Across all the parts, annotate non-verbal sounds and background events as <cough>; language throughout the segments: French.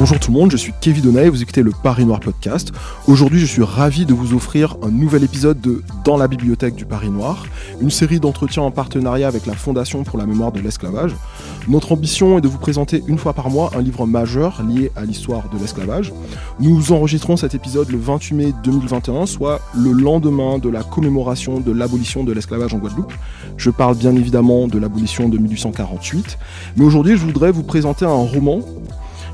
Bonjour tout le monde, je suis Kevin Donay, vous écoutez le Paris Noir Podcast. Aujourd'hui, je suis ravi de vous offrir un nouvel épisode de Dans la bibliothèque du Paris Noir, une série d'entretiens en partenariat avec la Fondation pour la mémoire de l'esclavage. Notre ambition est de vous présenter une fois par mois un livre majeur lié à l'histoire de l'esclavage. Nous enregistrons cet épisode le 28 mai 2021, soit le lendemain de la commémoration de l'abolition de l'esclavage en Guadeloupe. Je parle bien évidemment de l'abolition de 1848, mais aujourd'hui, je voudrais vous présenter un roman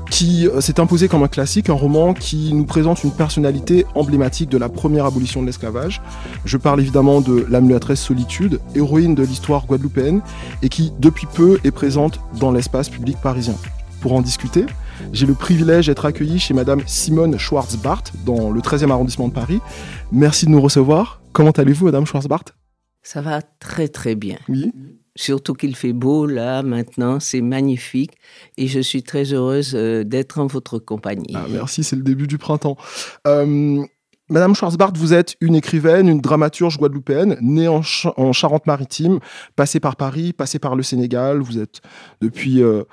qui euh, s'est imposé comme un classique, un roman qui nous présente une personnalité emblématique de la première abolition de l'esclavage. Je parle évidemment de la mulâtresse Solitude, héroïne de l'histoire guadeloupéenne, et qui depuis peu est présente dans l'espace public parisien. Pour en discuter, j'ai le privilège d'être accueilli chez Madame Simone Schwarzbart dans le 13e arrondissement de Paris. Merci de nous recevoir. Comment allez-vous, Madame Schwarzbart Ça va très très bien. Oui. Surtout qu'il fait beau là maintenant, c'est magnifique et je suis très heureuse euh, d'être en votre compagnie. Ah, merci, c'est le début du printemps. Euh, Madame Schwarzbart, vous êtes une écrivaine, une dramaturge guadeloupéenne, née en, Charente-Maritime, passée par Paris, passée par le Sénégal. Vous êtes depuis euh,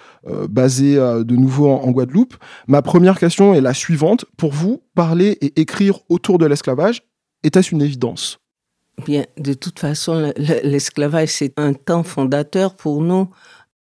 basée de nouveau en, Guadeloupe. Ma première question est la suivante. Pour vous, parler et écrire autour de l'esclavage, est-ce une évidence? Bien, de toute façon, l'esclavage, c'est un temps fondateur pour nous.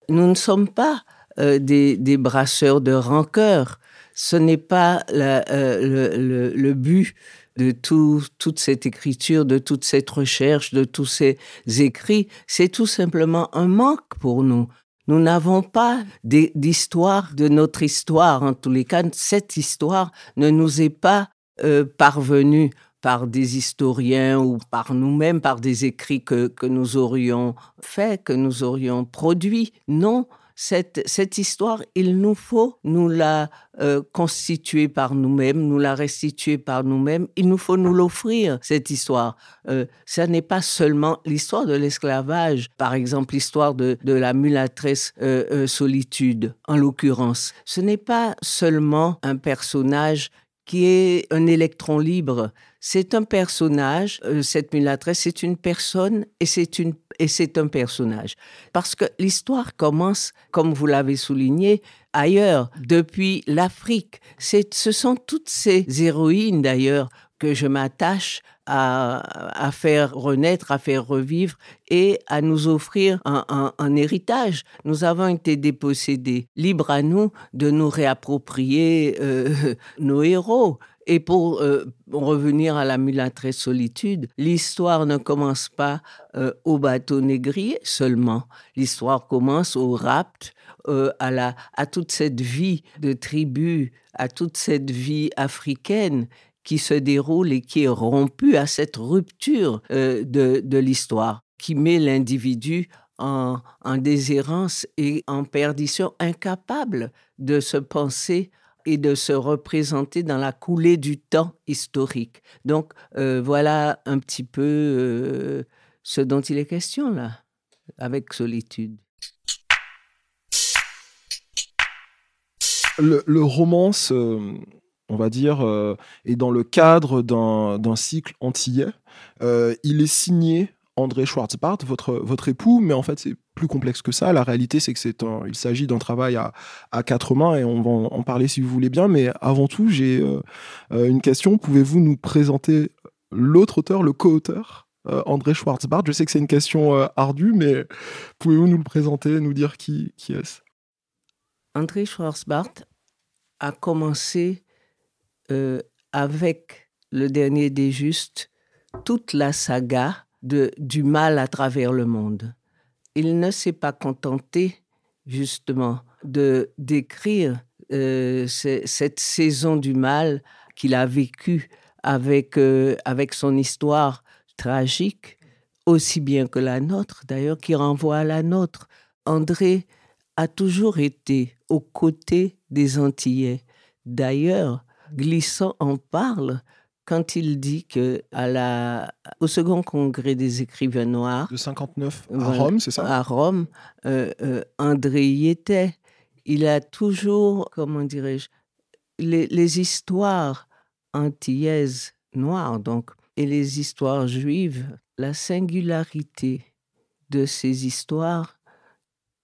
Nous ne sommes pas euh, des, brasseurs de rancœur. Ce n'est pas euh, le, but de toute cette écriture, de toute cette recherche, de tous ces écrits. C'est tout simplement un manque pour nous. Nous n'avons pas d'histoire de notre histoire. En tous les cas, cette histoire ne nous est pas euh, parvenue par des historiens ou par nous-mêmes, par des écrits que, que, nous aurions faits, que nous aurions produits. Non, cette, cette histoire, il nous faut nous la euh, constituer par nous-mêmes, nous la restituer par nous-mêmes. Il nous faut nous l'offrir, cette histoire. Euh, n'est pas seulement l'histoire de l'esclavage, par exemple l'histoire de, de, la mulâtresse euh, solitude, en l'occurrence. Ce n'est pas seulement un personnage qui est un électron libre. C'est un personnage, euh, cette mulâtresse, c'est une personne et c'est une et c'est un personnage. Parce que l'histoire commence, comme vous l'avez souligné, ailleurs, depuis l'Afrique. Ce sont toutes ces héroïnes d'ailleurs que je m'attache à, faire renaître, à faire revivre et à nous offrir un, héritage. Nous avons été dépossédés. Libre à nous de nous réapproprier euh, <laughs> nos héros. Et pour euh, revenir à la mulâtresse solitude, l'histoire ne commence pas euh, au bateau négrier seulement. L'histoire commence au rapt, à, la, à toute cette vie de tribu, à toute cette vie africaine qui se déroule et qui est rompu à cette rupture euh, de, l'histoire, qui met l'individu en, en déshérence et en perdition, incapable de se penser et de se représenter dans la coulée du temps historique. Donc euh, voilà un petit peu euh, ce dont il est question là, avec solitude. Le, le romance on va dire, euh, est dans le cadre d'un cycle antillais. Euh, il est signé André Schwarzbart, votre, votre époux, mais en fait, c'est plus complexe que ça. La réalité, c'est que c'est il s'agit d'un travail à, à, quatre mains et on va en, parler si vous voulez bien. Mais avant tout, j'ai euh, une question. Pouvez-vous nous présenter l'autre auteur, le co-auteur, André Schwarzbart? Je sais que c'est une question ardue, mais pouvez-vous nous le présenter, nous dire qui, qui est-ce? André Schwarzbart a commencé euh, avec le dernier des justes toute la saga de, du mal à travers le monde. Il ne s'est pas contenté justement de d'écrire euh, cette saison du mal qu'il a vécue avec, euh, avec son histoire tragique, aussi bien que la nôtre, d'ailleurs, qui renvoie à la nôtre. André a toujours été aux côtés des Antillais. D'ailleurs, Glissant en parle quand il dit que à la, au second congrès des écrivains noirs de 59 à Rome, c'est ça? À Rome, euh, euh, André y était. Il a toujours, comment dirais-je, les, les, histoires antillaises noires, donc, et les histoires juives, la singularité de ces histoires,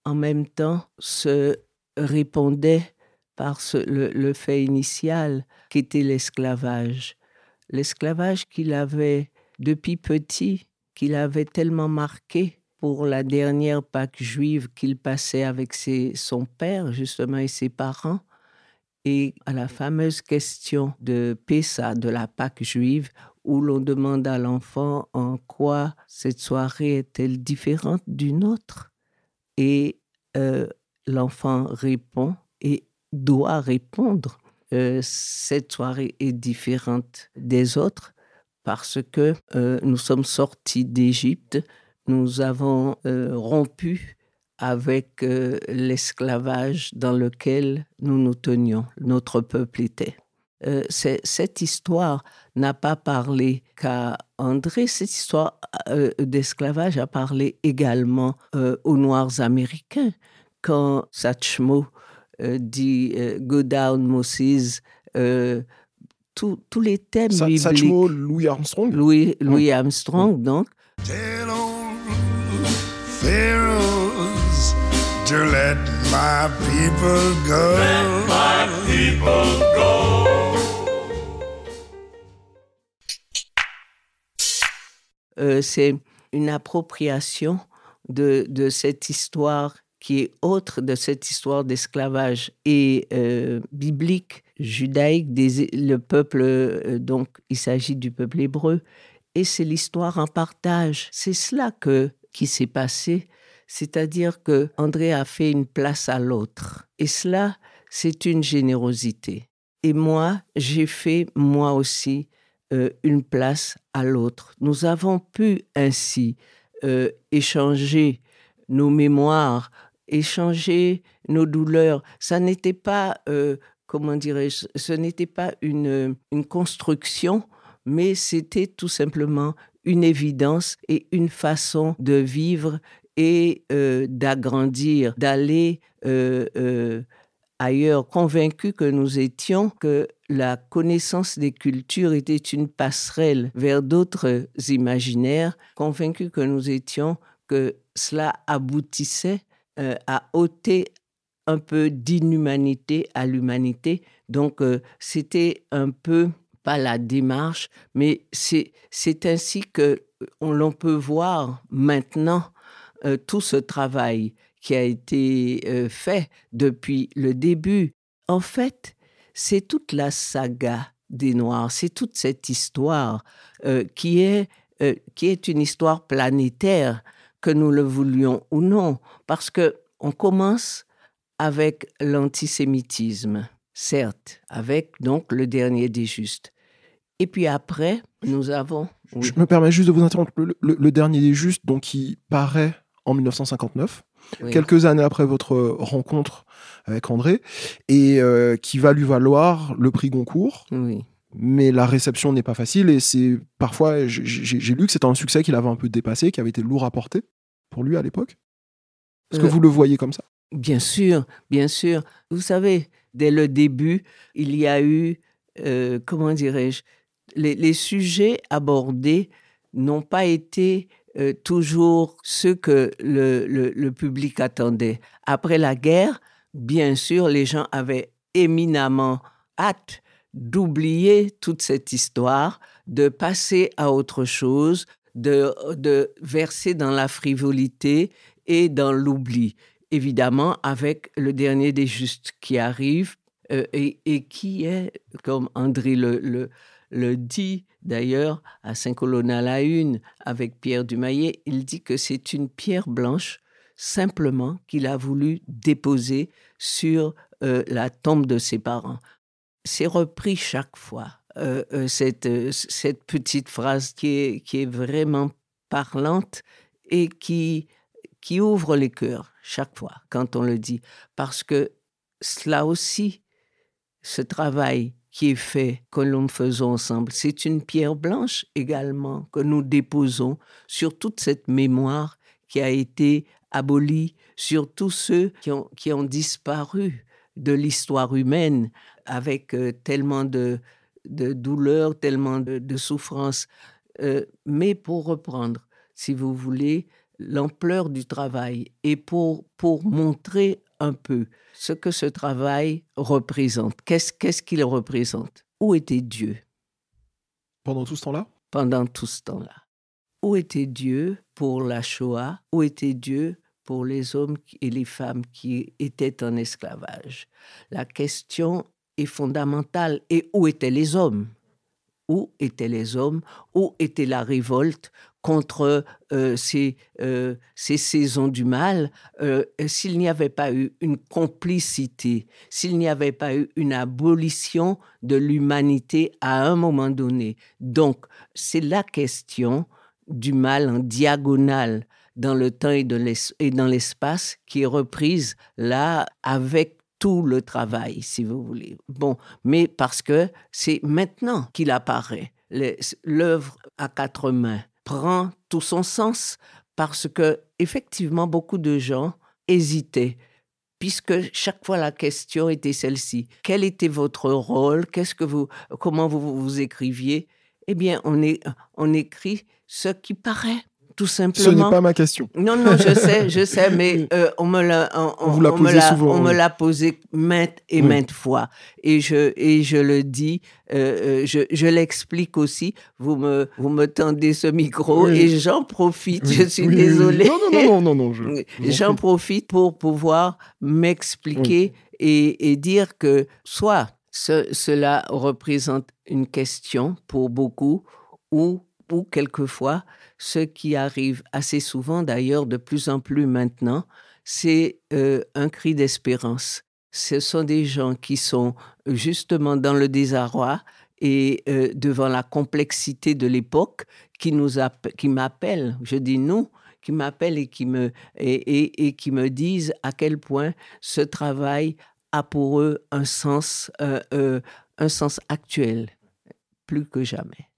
en même temps, se répondait par le, fait initial qu'était l'esclavage. L'esclavage qu'il avait depuis petit, qu'il avait tellement marqué pour la dernière Pâque juive qu'il passait avec son père, justement, et ses parents. Et à la fameuse question de Pessa, de la Pâque juive, où l'on demande à l'enfant en quoi cette soirée est-elle différente d'une autre? Et euh, l'enfant répond et doit répondre. Euh, cette soirée est différente des autres parce que euh, nous sommes sortis d'Égypte, nous avons rompu avec l'esclavage dans lequel nous nous tenions, notre peuple était. Euh, cette histoire n'a pas parlé qu'à André, cette histoire euh, d'esclavage a parlé également euh, aux Noirs américains. Quand Satchmo dit Go down Moses, tous les thèmes Sa bibliques. Satchmo, Louis Armstrong? Louis, Louis Armstrong, donc. to let my people go. Let my people go. Euh, c'est une appropriation de, de, cette histoire qui est autre de cette histoire d'esclavage et euh, biblique, judaïque, le peuple, euh, donc il s'agit du peuple hébreu, et c'est l'histoire en partage. C'est cela que, qui s'est passé, c'est-à-dire que André a fait une place à l'autre, et cela, c'est une générosité. Et moi, j'ai fait moi aussi euh, une place à l'autre. Nous avons pu ainsi échanger nos mémoires, échanger nos douleurs. Ça n'était pas, euh, comment dirais-je, ce n'était pas une, une construction, mais c'était tout simplement une évidence et une façon de vivre et d'agrandir, d'aller ailleurs, convaincus que nous étions que la connaissance des cultures était une passerelle vers d'autres imaginaires, convaincus que nous étions que cela aboutissait euh, à ôter un peu d'inhumanité à l'humanité. Donc euh, c'était un peu pas la démarche, mais c'est ainsi que on l'on peut voir maintenant euh, tout ce travail qui a été euh, fait depuis le début. En fait, c'est toute la saga des Noirs, c'est toute cette histoire euh, qui, est, euh, qui est une histoire planétaire, que nous le voulions ou non, parce que on commence avec l'antisémitisme, certes, avec donc le dernier des justes. Et puis après, nous avons. Je me permets juste de vous interrompre. Le, le dernier des justes, donc, qui paraît en 1959 quelques années après votre rencontre avec André, et euh, qui va lui valoir le prix Goncourt. Mais la réception n'est pas facile et c'est parfois, j'ai lu que c'était un succès qu'il avait un peu dépassé, qui avait été lourd à porter pour lui à l'époque. Est-ce que euh, vous le voyez comme ça? Bien sûr, bien sûr. Vous savez, dès le début, il y a eu, euh, comment dirais-je, les, les, sujets abordés n'ont pas été euh, toujours ce que le, le, public attendait. Après la guerre, bien sûr, les gens avaient éminemment hâte d'oublier toute cette histoire, de passer à autre chose, de, de verser dans la frivolité et dans l'oubli. Évidemment, avec le dernier des justes qui arrive euh, et, qui est, comme André le, le, dit d'ailleurs à Saint-Colonna la Une avec Pierre Dumayet, il dit que c'est une pierre blanche simplement qu'il a voulu déposer sur euh, la tombe de ses parents. C'est repris chaque fois, euh, euh, cette, cette petite phrase qui est, qui est vraiment parlante et qui, qui ouvre les cœurs chaque fois quand on le dit, parce que cela aussi, ce travail qui est fait, que nous faisons ensemble. C'est une pierre blanche également que nous déposons sur toute cette mémoire qui a été abolie, sur tous ceux qui ont, qui ont disparu de l'histoire humaine avec euh, tellement de, de douleurs, tellement de, de souffrances. Euh, mais pour reprendre, si vous voulez, l'ampleur du travail et pour, pour montrer un peu ce que ce travail représente. Qu'est-ce qu'il représente? Où était Dieu? Pendant tout ce temps-là? Pendant tout ce temps-là. Où était Dieu pour la Shoah? Où était Dieu pour les hommes et les femmes qui étaient en esclavage. La question est fondamentale. Et où étaient les hommes? Où étaient les hommes? Où était la révolte contre euh, ces, euh, ces, saisons du mal, euh, s'il n'y avait pas eu une complicité, s'il n'y avait pas eu une abolition de l'humanité à un moment donné. Donc, c'est la question du mal en diagonale dans le temps et dans l'espace qui est reprise là avec tout le travail, si vous voulez. Bon, mais parce que c'est maintenant qu'il apparaît. L'œuvre à quatre mains prend tout son sens parce que effectivement beaucoup de gens hésitaient puisque chaque fois la question était celle-ci. Quel était votre rôle? Qu'est-ce que vous comment vous vous écriviez? Eh bien on écrit ce qui paraît tout simplement. Ce n'est pas ma question. Non, non, je <laughs> sais, je sais, mais euh, on me l'a, on, vous l'a posé souvent. On me l'a posé maintes et maintes fois, et je et je le dis, euh, euh, je, je l'explique aussi. Vous me vous me tendez ce micro et j'en profite. Je suis désolée. Non, non, non, non, non. j'en profite pour pouvoir m'expliquer et, et dire que soit ce, cela représente une question pour beaucoup ou ou quelquefois ce qui arrive assez souvent d'ailleurs de plus en plus maintenant, c'est euh, un cri d'espérance. Ce sont des gens qui sont justement dans le désarroi et euh, devant la complexité de l'époque qui nous qui m'appellent, je dis nous, qui m'appellent et qui me et, qui me disent à quel point ce travail a pour eux un sens euh, un sens actuel plus que jamais.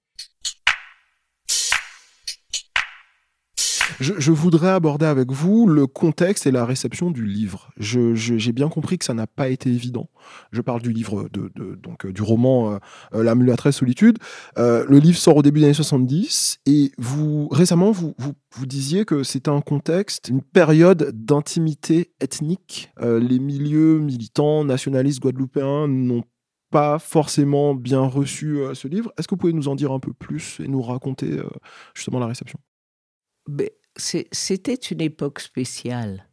Je, voudrais aborder avec vous le contexte et la réception du livre. J'ai bien compris que ça n'a pas été évident. Je parle du livre, de, donc euh, du roman euh, euh, La mulâtresse solitude. le livre sort au début des années 70 et vous récemment vous, vous, disiez que c'était un contexte, une période d'intimité ethnique. les milieux militants, nationalistes guadeloupéens n'ont pas forcément bien reçu ce livre. Est-ce que vous pouvez nous en dire un peu plus et nous raconter justement la réception? Ben, c'était une époque spéciale,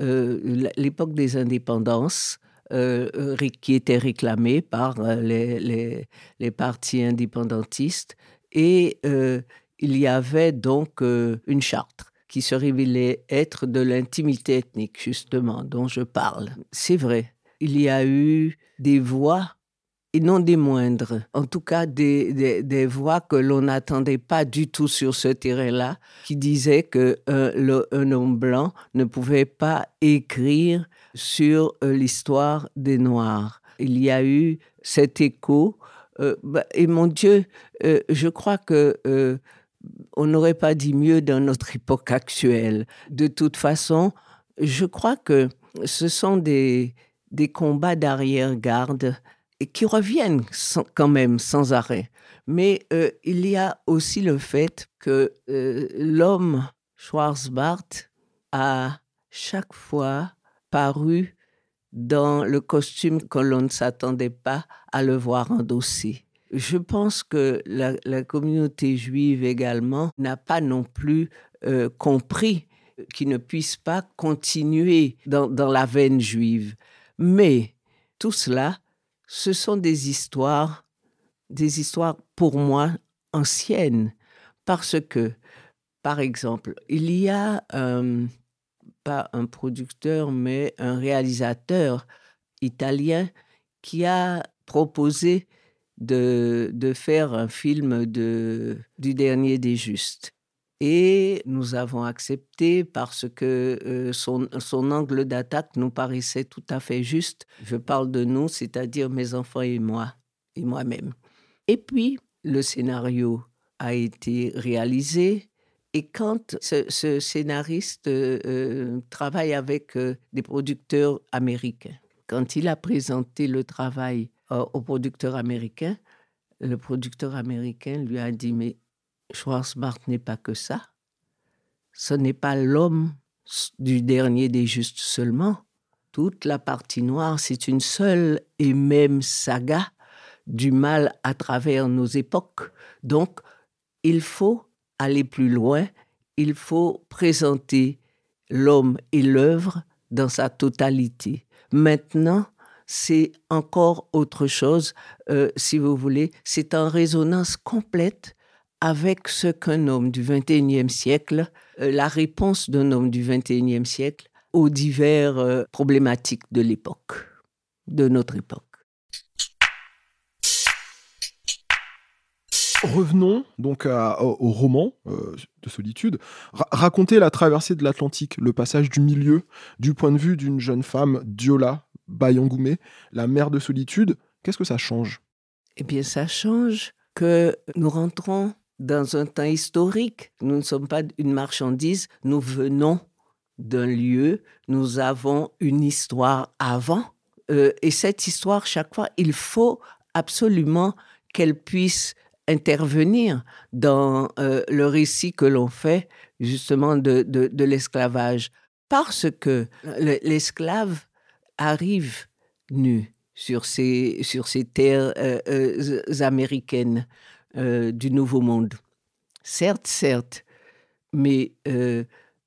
euh, l'époque des indépendances. Euh, qui était réclamée par euh, les, partis indépendantistes. Et il y avait donc une charte qui se révélait être de l'intimité ethnique, justement, dont je parle. C'est vrai, il y a eu des voix et non des moindres. En tout cas, des, voix que l'on n'attendait pas du tout sur ce terrain-là, qui disaient qu'un euh, homme blanc ne pouvait pas écrire sur euh, l'histoire des Noirs. Il y a eu cet écho. Euh, bah, et mon Dieu, je crois que on n'aurait pas dit mieux dans notre époque actuelle. De toute façon, je crois que ce sont des, combats d'arrière-garde qui reviennent quand même sans arrêt. Mais euh, il y a aussi le fait que euh, l'homme Schwarzbart a chaque fois paru dans le costume que l'on ne s'attendait pas à le voir endosser. Je pense que la, communauté juive également n'a pas non plus euh, compris qu'il ne puisse pas continuer dans, dans la veine juive. Mais tout cela ce sont des histoires, des histoires pour moi anciennes, parce que, par exemple, il y a pas un producteur, mais un réalisateur italien qui a proposé de, de faire un film du dernier des justes. Et nous avons accepté parce que euh, son, angle d'attaque nous paraissait tout à fait juste. Je parle de nous, c'est-à-dire mes enfants et moi, et moi-même. Et puis, le scénario a été réalisé. Et quand ce, scénariste euh, euh, travaille avec des producteurs américains, quand il a présenté le travail au producteur américain, le producteur américain lui a dit, mais Schwarzbart n'est pas que ça. Ce n'est pas l'homme du dernier des justes seulement. Toute la partie noire, c'est une seule et même saga du mal à travers nos époques. Donc, il faut aller plus loin, il faut présenter l'homme et l'œuvre dans sa totalité. Maintenant, c'est encore autre chose, euh, si vous voulez, c'est en résonance complète avec ce qu'un homme du XXIe siècle, euh, la réponse d'un homme du XXIe siècle aux diverses euh, problématiques de l'époque, de notre époque. Revenons donc au, roman de solitude. racontez la traversée de l'Atlantique, le passage du milieu, du point de vue d'une jeune femme, Diola, Bayangoumé, la mère de solitude, qu'est-ce que ça change? Eh bien, ça change que nous rentrons dans un temps historique. Nous ne sommes pas une marchandise, nous venons d'un lieu, nous avons une histoire avant. Euh, et cette histoire, chaque fois, il faut absolument qu'elle puisse intervenir dans euh, le récit que l'on fait justement de, de l'esclavage. Parce que l'esclave arrive nu sur ces, sur ces terres euh, américaines euh, du Nouveau Monde. Certes, certes, mais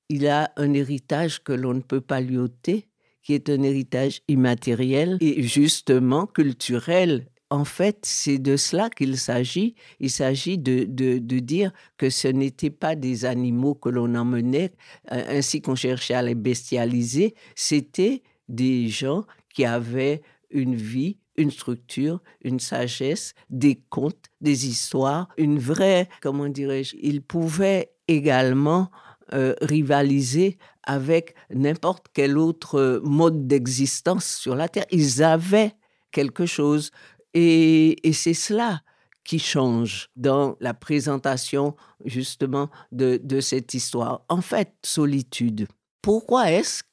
il a un héritage que l'on ne peut pas lui ôter, qui est un héritage immatériel et justement culturel. En fait, c'est de cela qu'il s'agit. Il s'agit de, de, de, dire que ce n'étaient pas des animaux que l'on emmenait, ainsi qu'on cherchait à les bestialiser, c'était des gens qui avaient une vie, une structure, une sagesse, des contes, des histoires, une vraie, comment dirais-je, ils pouvaient également euh, rivaliser avec n'importe quel autre mode d'existence sur la Terre. Ils avaient quelque chose et, et c'est cela qui change dans la présentation justement de, de cette histoire. En fait, solitude. Pourquoi est-ce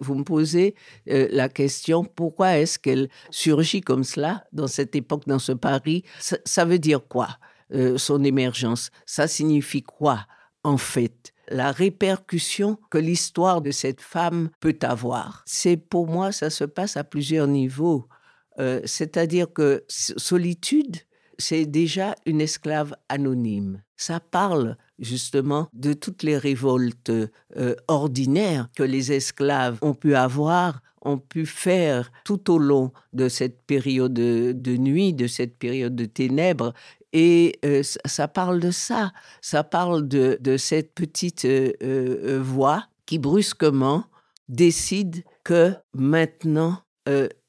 vous me posez euh, la question pourquoi est-ce qu'elle surgit comme cela dans cette époque, dans ce Paris? Ça, veut dire quoi, euh, son émergence? Ça signifie quoi, en fait? La répercussion que l'histoire de cette femme peut avoir. C'est pour moi, ça se passe à plusieurs niveaux. Euh, c'est-à-dire que solitude, c'est déjà une esclave anonyme. Ça parle justement de toutes les révoltes euh, ordinaires que les esclaves ont pu avoir, ont pu faire tout au long de cette période de, nuit, de cette période de ténèbres. Et euh, ça parle de ça, ça parle de, cette petite euh, voix qui brusquement décide que maintenant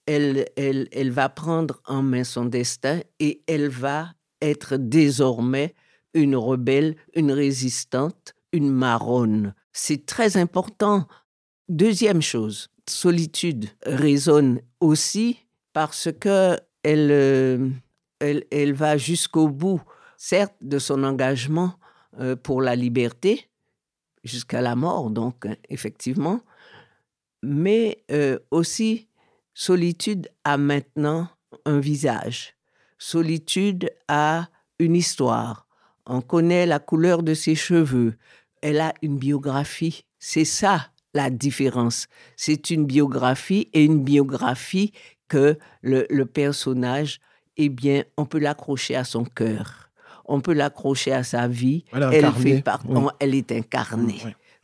elle, va prendre en main son destin et elle va être désormais une rebelle, une résistante, une marronne. C'est très important. Deuxième chose, solitude résonne aussi parce que elle, euh, elle, va jusqu'au bout, certes, de son engagement euh, pour la liberté, jusqu'à la mort, donc, effectivement, mais euh, aussi Solitude a maintenant un visage. Solitude a une histoire. On connaît la couleur de ses cheveux. Elle a une biographie. C'est ça la différence. C'est une biographie et une biographie que le, personnage, eh bien, on peut l'accrocher à son cœur. On peut l'accrocher à sa vie. Elle, fait elle est incarnée.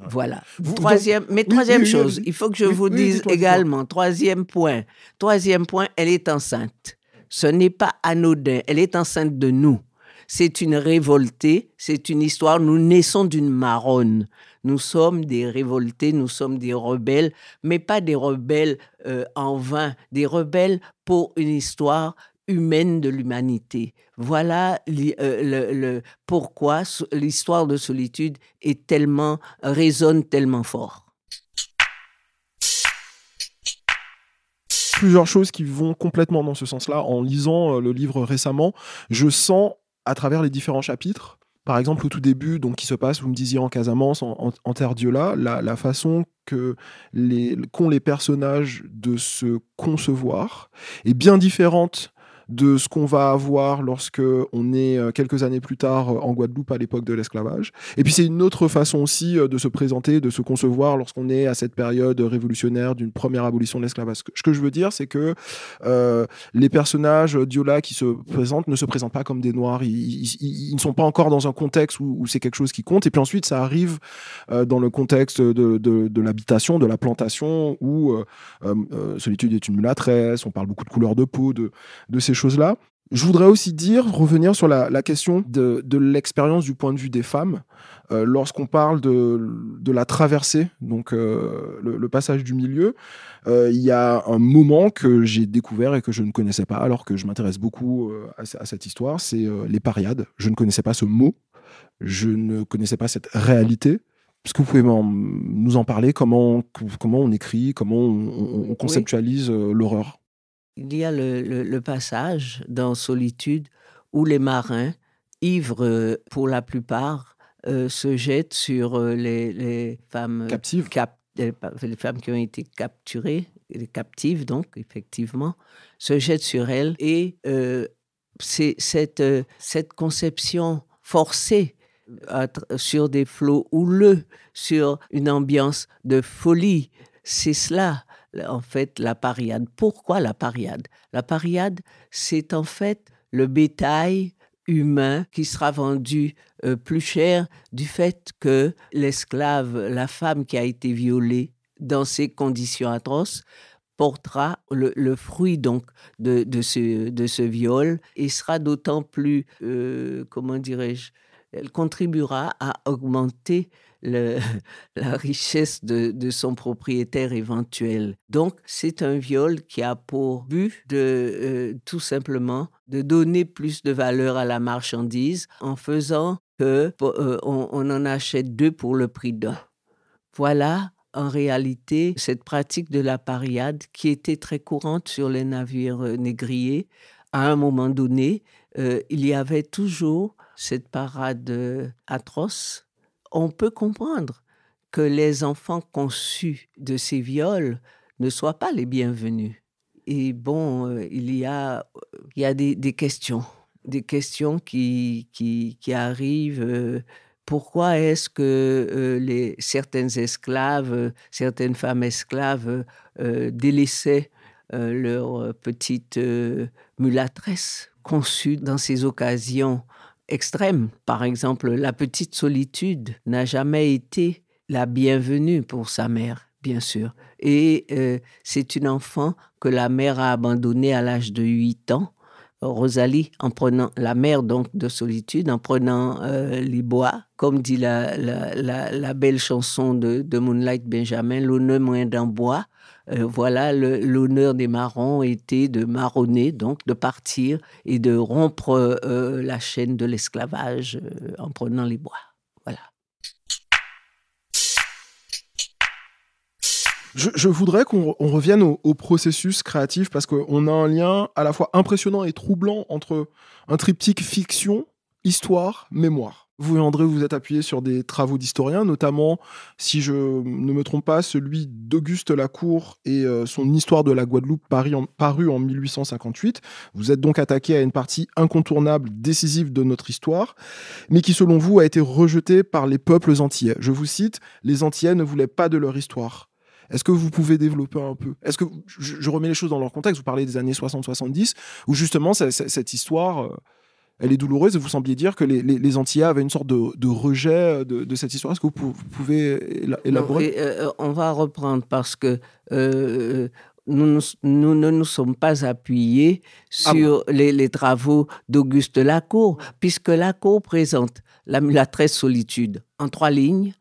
Voilà. troisième, mais troisième chose, il faut que je vous dise également, troisième point, troisième point, elle est enceinte. Ce n'est pas anodin, elle est enceinte de nous. C'est une révoltée, c'est une histoire, nous naissons d'une marronne. Nous sommes des révoltés, nous sommes des rebelles, mais pas des rebelles euh, en vain, des rebelles pour une histoire humaine de l'humanité. Voilà euh, le, pourquoi l'histoire de solitude est tellement résonne tellement fort. Plusieurs choses qui vont complètement dans ce sens-là. En lisant euh, le livre récemment, je sens à travers les différents chapitres par exemple, au tout début, donc qui se passe, vous me disiez en Casamance, en, Terre Diola, la, la, façon que les, qu'ont les personnages de se concevoir est bien différente de ce qu'on va avoir lorsque on est euh, quelques années plus tard euh, en Guadeloupe à l'époque de l'esclavage. Et puis c'est une autre façon aussi euh, de se présenter, de se concevoir lorsqu'on est à cette période révolutionnaire d'une première abolition de l'esclavage. Ce que je veux dire, c'est que les personnages d'Iola qui se présentent ne se présentent pas comme des noirs. Ils, ne sont pas encore dans un contexte où, c'est quelque chose qui compte. Et puis ensuite, ça arrive dans le contexte de, de, l'habitation, de la plantation, où solitude est une mulâtresse. On parle beaucoup de couleur de peau, de, de ces choses-là. Je voudrais aussi dire, revenir sur la, question de, l'expérience du point de vue des femmes. Euh, lorsqu'on parle de, la traversée, donc euh, le, passage du milieu, euh, il y a un moment que j'ai découvert et que je ne connaissais pas, alors que je m'intéresse beaucoup à, cette histoire, c'est les pariades. Je ne connaissais pas ce mot, je ne connaissais pas cette réalité. Est-ce que vous pouvez nous en parler? Comment, comment on écrit, comment on, conceptualise l'horreur? Il y a le, passage dans Solitude où les marins, ivres euh, pour la plupart, euh, se jettent sur euh, les, femmes captives. les femmes qui ont été capturées, les captives donc, effectivement, se jettent sur elles. Et c'est cette, cette conception forcée sur des flots houleux, sur une ambiance de folie, c'est cela en fait la pariade. Pourquoi la pariade? La pariade, c'est en fait le bétail humain qui sera vendu euh, plus cher du fait que l'esclave, la femme qui a été violée dans ces conditions atroces, portera le, fruit donc de, ce, viol et sera d'autant plus, euh, comment dirais-je, elle contribuera à augmenter <laughs> la richesse de, son propriétaire éventuel. Donc, c'est un viol qui a pour but de euh, tout simplement de donner plus de valeur à la marchandise en faisant que euh, on, en achète deux pour le prix d'un. Voilà en réalité cette pratique de la pariade qui était très courante sur les navires euh, négriers. À un moment donné, il y avait toujours cette parade atroce on peut comprendre que les enfants conçus de ces viols ne soient pas les bienvenus. Et bon, euh, il y a, il y a des, questions, des questions qui, qui, arrivent. Euh, pourquoi est-ce que euh, les, certaines esclaves, certaines femmes esclaves délaissaient leur petite mulâtresse conçue dans ces occasions extrême. Par exemple, la petite solitude n'a jamais été la bienvenue pour sa mère, bien sûr. Et euh, c'est une enfant que la mère a abandonnée à l'âge de 8 ans. Rosalie, en prenant la mère donc de solitude, en prenant euh, les bois, comme dit la, belle chanson de, de Moonlight Benjamin, l'honneur moins d'un bois, euh, voilà, l'honneur des marrons était de marronner, donc de partir et de rompre euh, la chaîne de l'esclavage euh, en prenant les bois. Voilà. Je, voudrais qu'on revienne au, processus créatif parce qu'on a un lien à la fois impressionnant et troublant entre un triptyque fiction, histoire, mémoire. Vous, André, vous êtes appuyé sur des travaux d'historiens, notamment, si je ne me trompe pas, celui d'Auguste Lacour et euh, son Histoire de la Guadeloupe paru en 1858. Vous êtes donc attaqué à une partie incontournable, décisive de notre histoire, mais qui, selon vous, a été rejetée par les peuples antillais. Je vous cite, les Antillais ne voulaient pas de leur histoire. Est-ce que vous pouvez développer un peu? Est-ce que je, remets les choses dans leur contexte Vous parlez des années 60-70, où justement cette histoire euh, elle est douloureuse. Et vous sembliez dire que les, les, Antillais avaient une sorte de, rejet de, cette histoire. Est-ce que vous, pouvez élaborer? euh, On va reprendre parce que euh, nous, nous, ne nous sommes pas appuyés ah sur les, travaux d'Auguste Lacour, puisque Lacour présente la mulâtresse solitude en trois lignes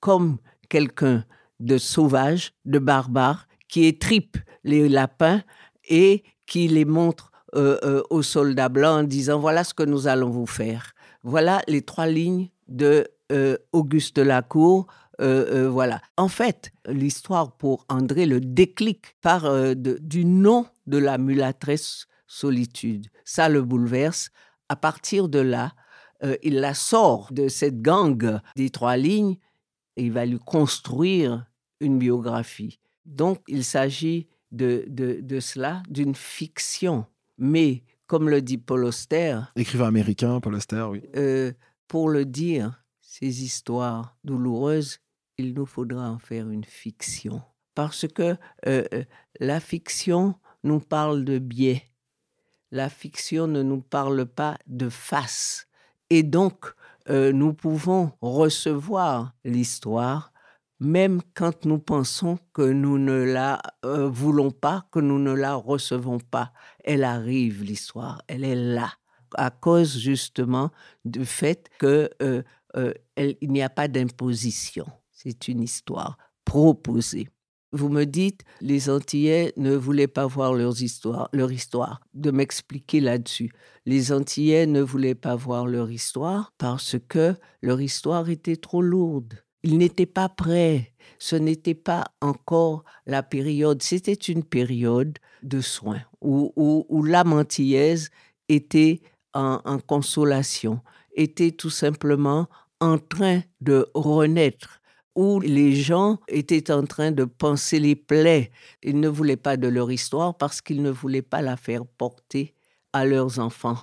comme quelqu'un de sauvage, de barbare, qui étripe les lapins et qui les montre aux soldats blancs en disant voilà ce que nous allons vous faire. Voilà les trois lignes de euh, Auguste Lacour. voilà. En fait, l'histoire pour André le déclic par du nom de la mulâtresse solitude. Ça le bouleverse. À partir de là, il la sort de cette gangue des trois lignes et il va lui construire une biographie. Donc, il s'agit de, de cela, d'une fiction mais comme le dit Paul Auster. Écrivain américain, Paul Auster, oui. Euh, pour le dire, ces histoires douloureuses, il nous faudra en faire une fiction. Parce que euh, euh, la fiction nous parle de biais. La fiction ne nous parle pas de face. Et donc, nous pouvons recevoir l'histoire même quand nous pensons que nous ne la euh, voulons pas, que nous ne la recevons pas. Elle arrive, l'histoire, elle est là, à cause justement du fait qu'il euh, euh, n'y a pas d'imposition. C'est une histoire proposée. Vous me dites, les Antillais ne voulaient pas voir leurs histoires, leur histoire, de m'expliquer là-dessus. Les Antillais ne voulaient pas voir leur histoire parce que leur histoire était trop lourde il n'était pas prêt. Ce n'était pas encore la période. C'était une période de soins où, où, la Mantillaise était en, consolation, était tout simplement en train de renaître où les gens étaient en train de penser les plaies. Ils ne voulaient pas de leur histoire parce qu'ils ne voulaient pas la faire porter à leurs enfants.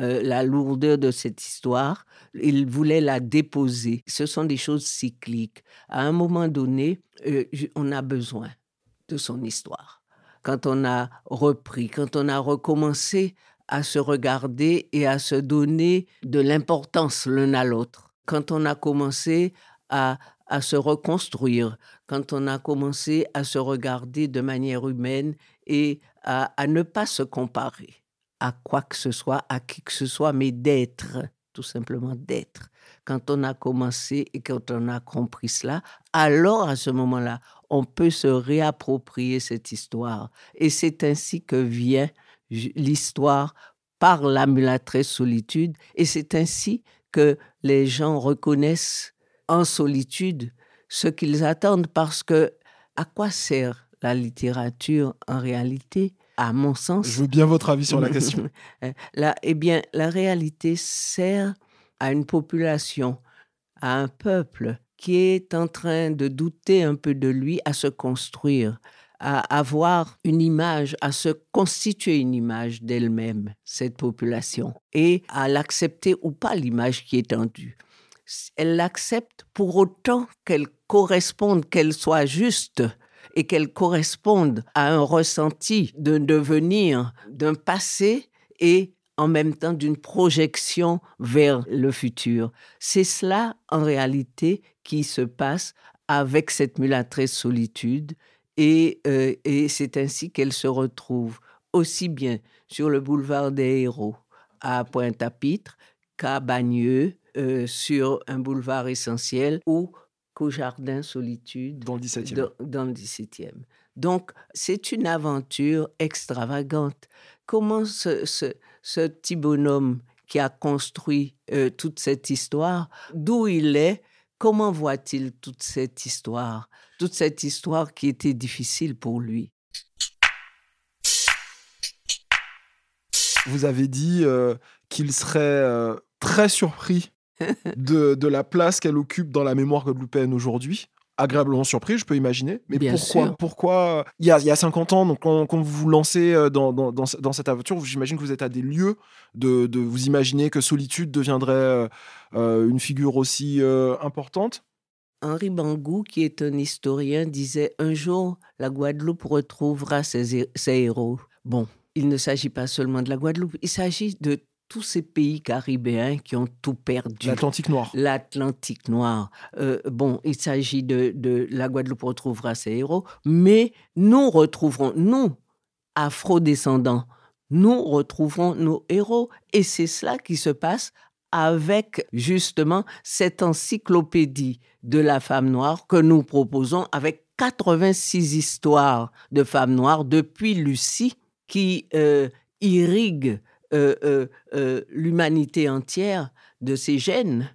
Euh, la lourdeur de cette histoire, il voulait la déposer. Ce sont des choses cycliques. À un moment donné, euh, on a besoin de son histoire. Quand on a repris, quand on a recommencé à se regarder et à se donner de l'importance l'un à l'autre, quand on a commencé à, à se reconstruire, quand on a commencé à se regarder de manière humaine et à ne pas se comparer à quoi que ce soit, à qui que ce soit, mais d'être, tout simplement d'être. Quand on a commencé et quand on a compris cela, alors à ce moment-là, on peut se réapproprier cette histoire. Et c'est ainsi que vient l'histoire par la solitude. Et c'est ainsi que les gens reconnaissent en solitude ce qu'ils attendent parce que à quoi sert la littérature en réalité? À mon sens. Je veux bien votre avis sur la <laughs> question. Là, eh bien, la réalité sert à une population, à un peuple qui est en train de douter un peu de lui, à se construire, à avoir une image, à se constituer une image d'elle-même, cette population, et à l'accepter ou pas l'image qui est tendue. Elle l'accepte pour autant qu'elle corresponde, qu'elle soit juste et qu'elles correspondent à un ressenti d'un devenir, d'un passé et en même temps d'une projection vers le futur. C'est cela, en réalité, qui se passe avec cette mulâtresse solitude et, euh, et c'est ainsi qu'elle se retrouve aussi bien sur le boulevard des Héros à Pointe-à-Pitre qu'à Bagneux, euh, sur un boulevard essentiel ou Jardin Solitude. Dans le 17e. dans le 17e. Donc, c'est une aventure extravagante. Comment ce, ce, petit bonhomme qui a construit euh, toute cette histoire, d'où il est, comment voit-il toute cette histoire, toute cette histoire qui était difficile pour lui? Vous avez dit euh, qu'il serait euh, très surpris de, la place qu'elle occupe dans la mémoire guadeloupéenne aujourd'hui agréablement surpris, je peux imaginer. Mais pourquoi, pourquoi il y, a, il y a 50 ans, donc quand, vous vous lancez euh, dans, dans, dans, cette aventure, j'imagine que vous êtes à des lieux de, de vous imaginer que Solitude deviendrait euh, euh, une figure aussi importante Henri Bangou, qui est un historien, disait un jour la Guadeloupe retrouvera ses, ses héros. Bon, il ne s'agit pas seulement de la Guadeloupe, il s'agit de tous ces pays caribéens qui ont tout perdu. L'Atlantique noir. L'Atlantique noir. Euh, bon, il s'agit de, de, La Guadeloupe retrouvera ses héros, mais nous retrouverons, nous, afro-descendants, nous retrouverons nos héros. Et c'est cela qui se passe avec justement cette encyclopédie de la femme noire que nous proposons avec 86 histoires de femmes noires depuis Lucie qui euh, irrigue euh, euh, euh, l'humanité entière de ces gènes.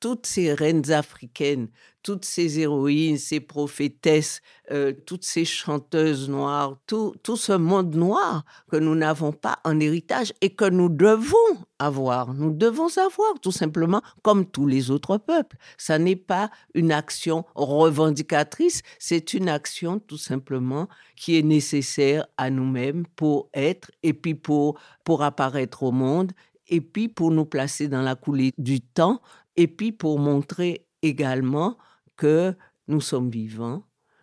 Toutes ces reines africaines, toutes ces héroïnes, ces prophétesses, euh, toutes ces chanteuses noires, tout, tout ce monde noir que nous n'avons pas en héritage et que nous devons avoir. Nous devons avoir, tout simplement, comme tous les autres peuples. Ça n'est pas une action revendicatrice, c'est une action tout simplement qui est nécessaire à nous-mêmes pour être et puis pour, pour apparaître au monde et puis pour nous placer dans la coulée du temps et puis pour montrer également que nous sommes vivants,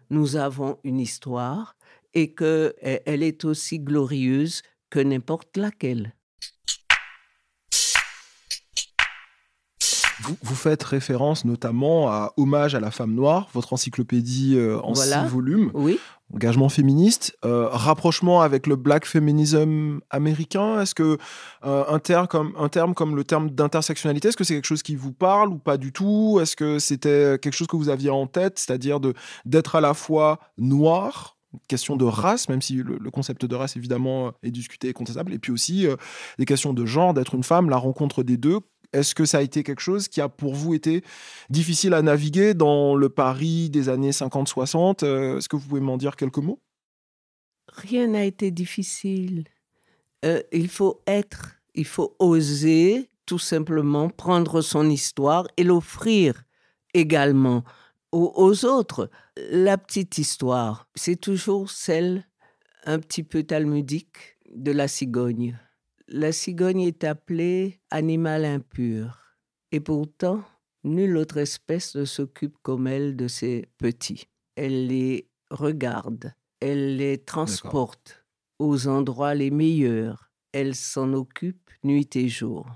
nous avons une histoire et qu'elle e, est aussi glorieuse que n'importe laquelle. Vous, faites référence notamment à Hommage à la femme noire, votre encyclopédie euh, en six volumes. Oui. Engagement féministe, euh, rapprochement avec le black feminism américain. Est-ce que euh, un, terme comme, un terme comme le terme d'intersectionnalité, est-ce que c'est quelque chose qui vous parle ou pas du tout? Est-ce que c'était quelque chose que vous aviez en tête, c'est-à-dire d'être à la fois noir, question de race, même si le, concept de race évidemment est discuté et contestable, et puis aussi des questions de genre, d'être une femme, la rencontre des deux. Est-ce que ça a été quelque chose qui a pour vous été difficile à naviguer dans le Paris des années 50-60 euh, Est-ce que vous pouvez m'en dire quelques mots? Rien n'a été difficile. Euh, il faut être, il faut oser tout simplement prendre son histoire et l'offrir également aux, aux, autres. La petite histoire, c'est toujours celle un petit peu talmudique de la cigogne. La cigogne est appelée animal impur. Et pourtant, nulle autre espèce ne s'occupe comme elle de ses petits. Elle les regarde, elle les transporte aux endroits les meilleurs. Elle s'en occupe nuit et jour.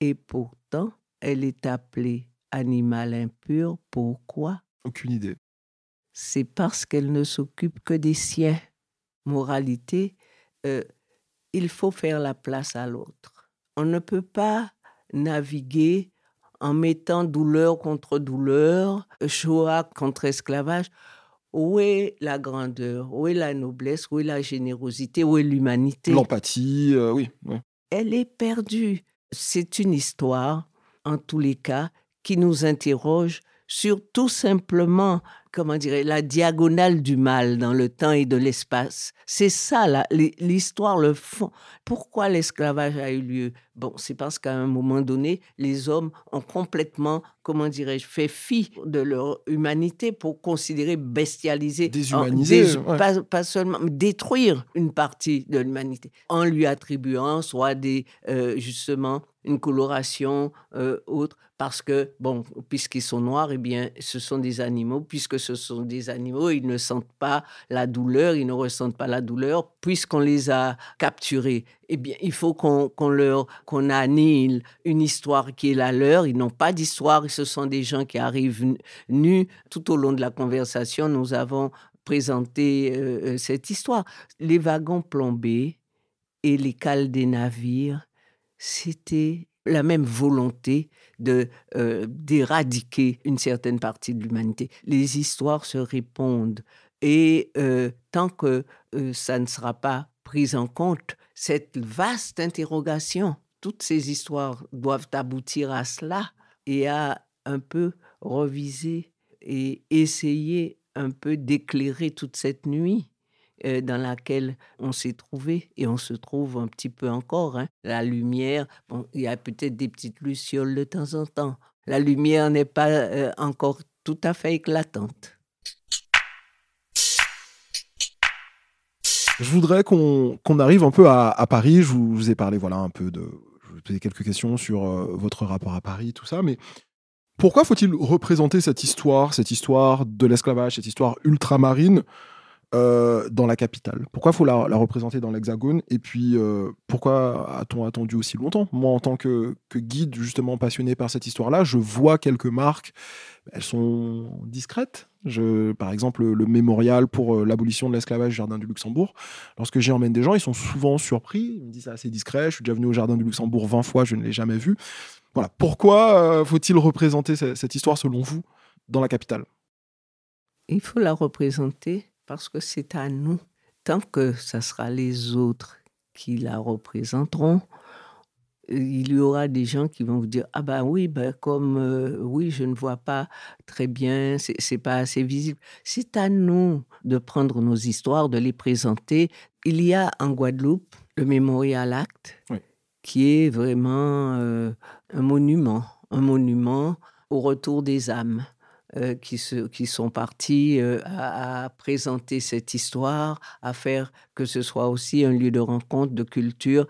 Et pourtant, elle est appelée animal impur. Pourquoi? Aucune idée. C'est parce qu'elle ne s'occupe que des siens. Moralité, euh, il faut faire la place à l'autre. On ne peut pas naviguer en mettant douleur contre douleur, Shoah contre esclavage. Où est la grandeur? Où est la noblesse? Où est la générosité? Où est l'humanité? L'empathie, euh, oui, oui. Elle est perdue. C'est une histoire, en tous les cas, qui nous interroge sur tout simplement comment dirais la diagonale du mal dans le temps et de l'espace. C'est ça l'histoire, le fond. Pourquoi l'esclavage a eu lieu? Bon, c'est parce qu'à un moment donné, les hommes ont complètement, comment dirais-je, fait fi de leur humanité pour considérer bestialiser, déshumaniser, pas, seulement détruire une partie de l'humanité en lui attribuant soit des euh, justement une coloration euh, autre parce que, bon, puisqu'ils sont noirs, eh bien, ce sont des animaux. Puisque ce sont des animaux, ils ne sentent pas la douleur, ils ne ressentent pas la douleur. Puisqu'on les a capturés, eh bien, il faut qu'on leur, qu'on annihile une histoire qui est la leur. Ils n'ont pas d'histoire, ce sont des gens qui arrivent nus. Tout au long de la conversation, nous avons présenté euh, euh, cette histoire. Les wagons plombés et les cales des navires, c'était la même volonté de euh, d'éradiquer une certaine partie de l'humanité. Les histoires se répondent et euh, tant que euh, ça ne sera pas pris en compte, cette vaste interrogation, toutes ces histoires doivent aboutir à cela et à un peu reviser et essayer un peu d'éclairer toute cette nuit dans laquelle on s'est trouvé et on se trouve un petit peu encore. Hein. La lumière, bon, il y a peut-être des petites lucioles de temps en temps. La lumière n'est pas euh, encore tout à fait éclatante. Je voudrais qu'on arrive un peu à, Paris. Je vous, ai parlé voilà un peu de, je vous ai posé quelques questions sur euh, votre rapport à Paris, tout ça, mais pourquoi faut-il représenter cette histoire, cette histoire de l'esclavage, cette histoire ultramarine euh, dans la capitale Pourquoi faut la, représenter dans l'Hexagone Et puis, euh, pourquoi a-t-on attendu aussi longtemps? Moi, en tant que, guide justement passionné par cette histoire-là, je vois quelques marques. Elles sont discrètes. Je, par exemple, le, mémorial pour euh, l'abolition de l'esclavage Jardin du Luxembourg. Lorsque j'y emmène des gens, ils sont souvent surpris. Ils me disent c'est assez discret. Je suis déjà venu au Jardin du Luxembourg 20 fois, je ne l'ai jamais vu. Voilà. Pourquoi faut-il représenter cette histoire, selon vous, dans la capitale? Il faut la représenter parce que c'est à nous, tant que ce sera les autres qui la représenteront, il y aura des gens qui vont vous dire ah ben oui ben comme euh, oui je ne vois pas très bien c'est pas assez visible c'est à nous de prendre nos histoires de les présenter. Il y a en Guadeloupe le Memorial Act qui est vraiment euh, un monument un monument au retour des âmes euh, qui, se, qui sont partis à, à, présenter cette histoire, à faire que ce soit aussi un lieu de rencontre, de culture